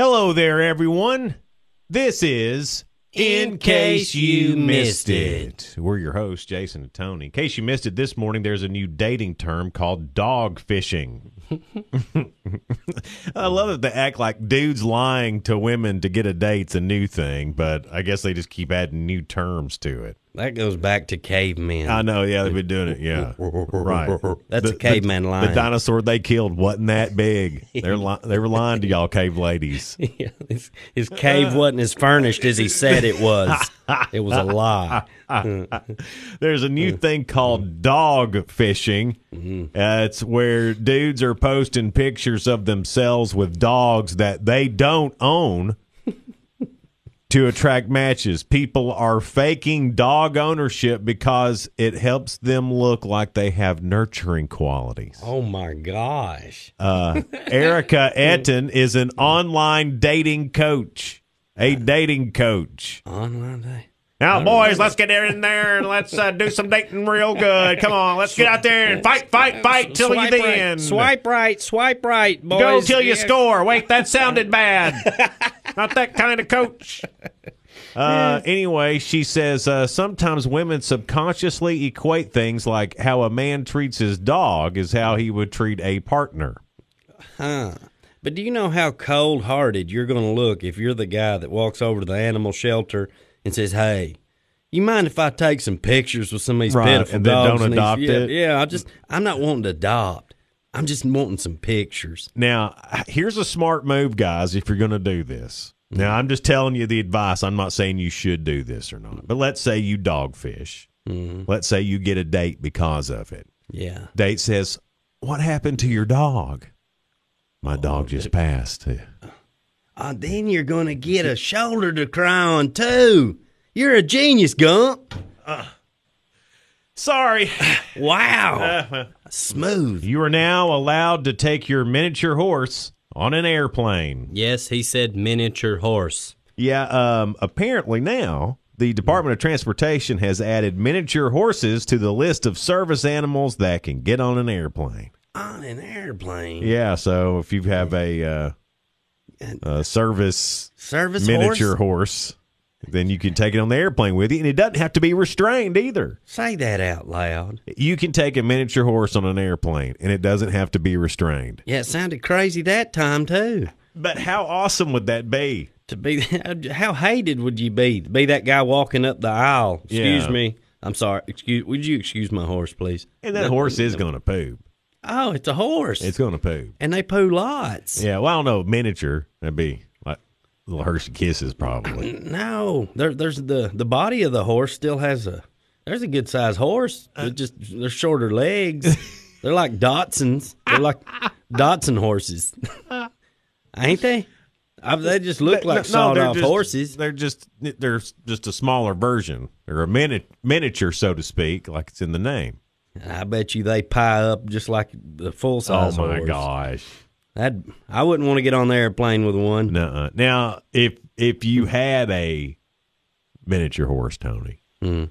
Hello there, everyone. This is In Case You Missed It. We're your hosts, Jason and Tony. In case you missed it this morning, there's a new dating term called dog fishing. I love that they act like dudes lying to women to get a date's a new thing, but I guess they just keep adding new terms to it. That goes back to cavemen. I know, yeah, they've been doing it, yeah, right. That's a caveman the, line. The dinosaur they killed wasn't that big. They're li- they were lying to y'all, cave ladies. Yeah, his, his cave wasn't as furnished as he said it was. It was a lie. There's a new thing called dog fishing. Uh, it's where dudes are posting pictures of themselves with dogs that they don't own to attract matches. People are faking dog ownership because it helps them look like they have nurturing qualities. Oh my gosh. Uh, Erica Ettin is an online dating coach. A dating coach. Online day. Now, boys, let's get in there and let's uh, do some dating real good. Come on, let's get out there and fight, fight, fight till you Swipe the right, end. Swipe right, swipe right, boys. Go till you score. Wait, that sounded bad. Not that kind of coach. Uh, anyway, she says uh, sometimes women subconsciously equate things like how a man treats his dog is how he would treat a partner. Huh. But do you know how cold hearted you're going to look if you're the guy that walks over to the animal shelter and says, Hey, you mind if I take some pictures with some of these Right, pitiful and then dogs? don't these- adopt yeah, it? Yeah, I just, I'm not wanting to adopt. I'm just wanting some pictures. Now, here's a smart move, guys, if you're going to do this. Now, I'm just telling you the advice. I'm not saying you should do this or not. But let's say you dogfish. Let's say you get a date because of it. Yeah. Date says, What happened to your dog? My dog just passed. Uh, then you're going to get a shoulder to cry on, too. You're a genius, Gump. Sorry. Wow. Smooth. You are now allowed to take your miniature horse on an airplane. Yes, he said miniature horse. Yeah, um, apparently now the Department of Transportation has added miniature horses to the list of service animals that can get on an airplane. On an airplane. Yeah, so if you have a, uh, a service Service miniature horse? horse, then you can take it on the airplane with you, and it doesn't have to be restrained either. Say that out loud. You can take a miniature horse on an airplane, and it doesn't have to be restrained. Yeah, it sounded crazy that time, too. But how awesome would that be? To be, how hated would you be to be that guy walking up the aisle? Excuse Yeah. me. I'm sorry. Excuse. Would you excuse my horse, please? And that horse is going to poop. Oh, it's a horse. It's going to poop. and they poo lots. Yeah, well, I don't know. Miniature, that'd be little Hershey Kisses, probably. No, there, there's the the body of the horse still has a. There's a good sized horse. Uh. They're just they're shorter legs. they're like Dotsons. They're like Dotson horses, ain't they? I, they just look like sawed off just- horses. They're just they're just a smaller version. They're a mini- miniature, so to speak, like it's in the name. I bet you they pie up just like the full size. Oh my horse. gosh! That I wouldn't want to get on the airplane with one. Nuh-uh. Now, if if you had a miniature horse, Tony, Mm.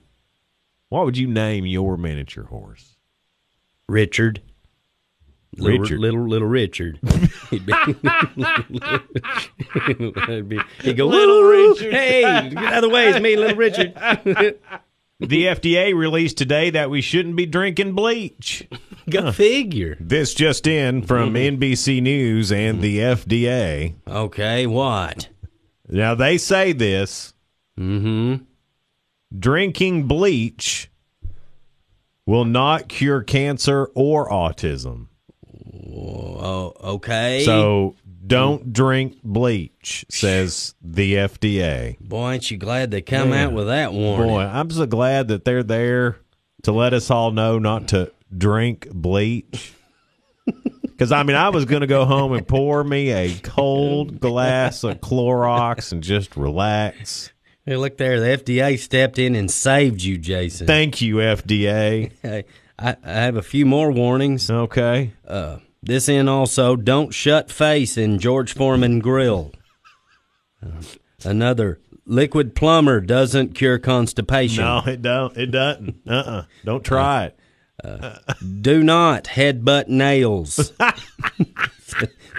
what would you name your miniature horse? Richard. Little, Richard. little little Richard. He'd be, be- he'd go, Little "Woo! Richard." Hey, get out of the way, it's me, little Richard. The FDA released today that we shouldn't be drinking bleach. Go figure. This just in from NBC News and the FDA. Okay, what? Now they say this Mm-hmm. drinking bleach will not cure cancer or autism. Oh, okay. So don't drink bleach, says the FDA. boy, ain't you glad they come out with that warning? Boy, I'm so glad that they're there to let us all know not to drink bleach. Because, I mean, I was going to go home and pour me a cold glass of Clorox and just relax. Hey, look there, the FDA stepped in and saved you, Jason. Thank you, FDA. I, I have a few more warnings. Okay. Uh, this in also, don't shut face in George Foreman grill. Uh, another, liquid plumber doesn't cure constipation. No, it don't. It doesn't. Uh-uh. Don't try it. Uh, do not headbutt nails.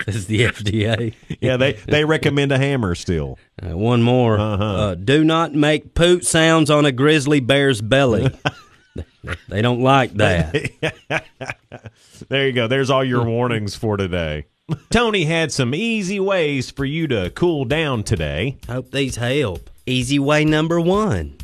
Says the FDA. Yeah, they they recommend a hammer still. Uh, one more. Uh-huh. Uh, do not make poot sounds on a grizzly bear's belly. they, don't like that. There you go. There's all your warnings for today. Tony had some easy ways for you to cool down today. Hope these help. Easy way number one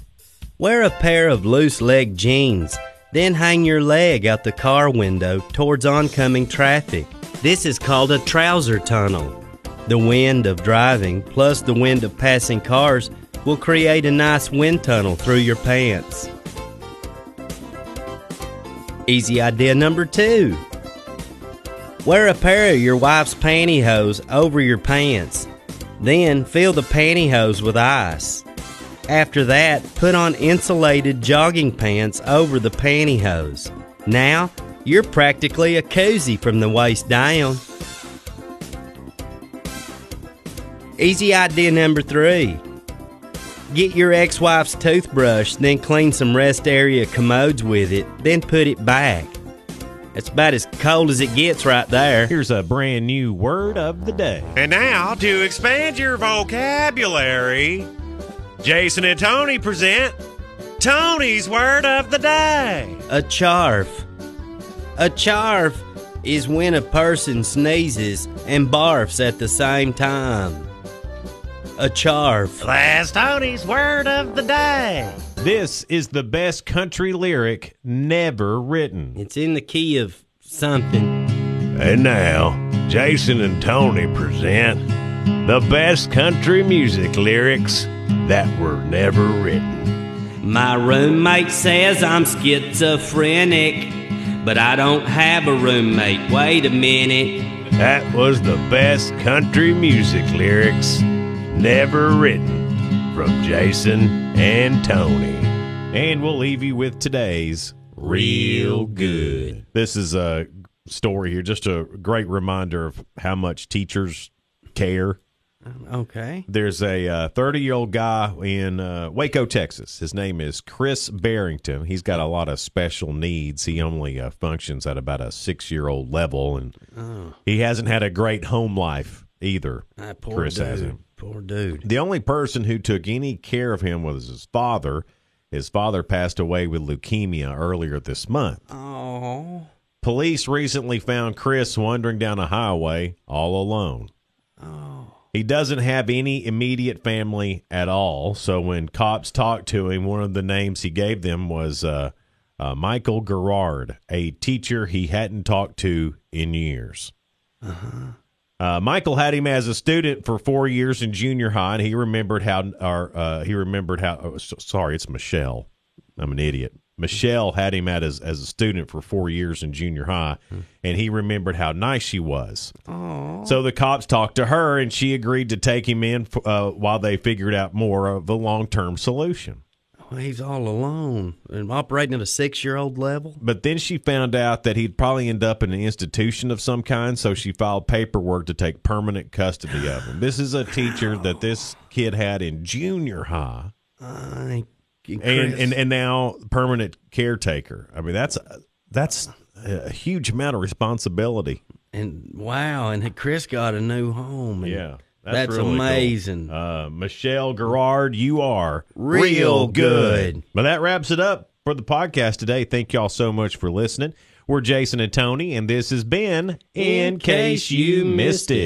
wear a pair of loose leg jeans, then hang your leg out the car window towards oncoming traffic. This is called a trouser tunnel. The wind of driving plus the wind of passing cars will create a nice wind tunnel through your pants. Easy idea number two. Wear a pair of your wife's pantyhose over your pants. Then fill the pantyhose with ice. After that, put on insulated jogging pants over the pantyhose. Now, you're practically a koozie from the waist down. Easy idea number three. Get your ex wife's toothbrush, then clean some rest area commodes with it, then put it back. That's about as cold as it gets right there. Here's a brand new word of the day. And now, to expand your vocabulary, Jason and Tony present Tony's Word of the Day. A charf. A charf is when a person sneezes and barfs at the same time. A charf. That's Tony's Word of the Day. This is the best country lyric never written. It's in the key of something. And now, Jason and Tony present the best country music lyrics that were never written. My roommate says I'm schizophrenic, but I don't have a roommate. Wait a minute. That was the best country music lyrics never written from Jason and Tony. And we'll leave you with today's Real good. This is a story here, just a great reminder of how much teachers care. Okay. There's a 30 year old guy in uh, Waco, Texas. His name is Chris Barrington. He's got a lot of special needs. He only uh, functions at about a six year old level, and he hasn't had a great home life either. Ah, poor Chris dude. hasn't. Poor dude. The only person who took any care of him was his father. His father passed away with leukemia earlier this month. Oh. Police recently found Chris wandering down a highway all alone. Oh. He doesn't have any immediate family at all. So when cops talked to him, one of the names he gave them was uh, uh, Michael Gerard, a teacher he hadn't talked to in years. Uh, Michael had him as a student for four years in junior high, and he remembered how. Or, uh, he remembered how. Oh, sorry, it's Michelle. I'm an idiot. Michelle had him at as as a student for four years in junior high, and he remembered how nice she was. So the cops talked to her, and she agreed to take him in uh, while they figured out more of a long term solution. He's all alone and operating at a six year old level. But then she found out that he'd probably end up in an institution of some kind, so she filed paperwork to take permanent custody of him. This is a teacher that this kid had in junior high, Uh, and and, and now permanent caretaker. I mean, that's that's a huge amount of responsibility. and wow, and Chris got a new home. and Yeah, that's, really cool. amazing. Uh, Michelle Gerard, you are Real good. But that wraps it up for the podcast today. Thank y'all so much for listening. We're Jason and Tony, and this has been In Case You Missed It.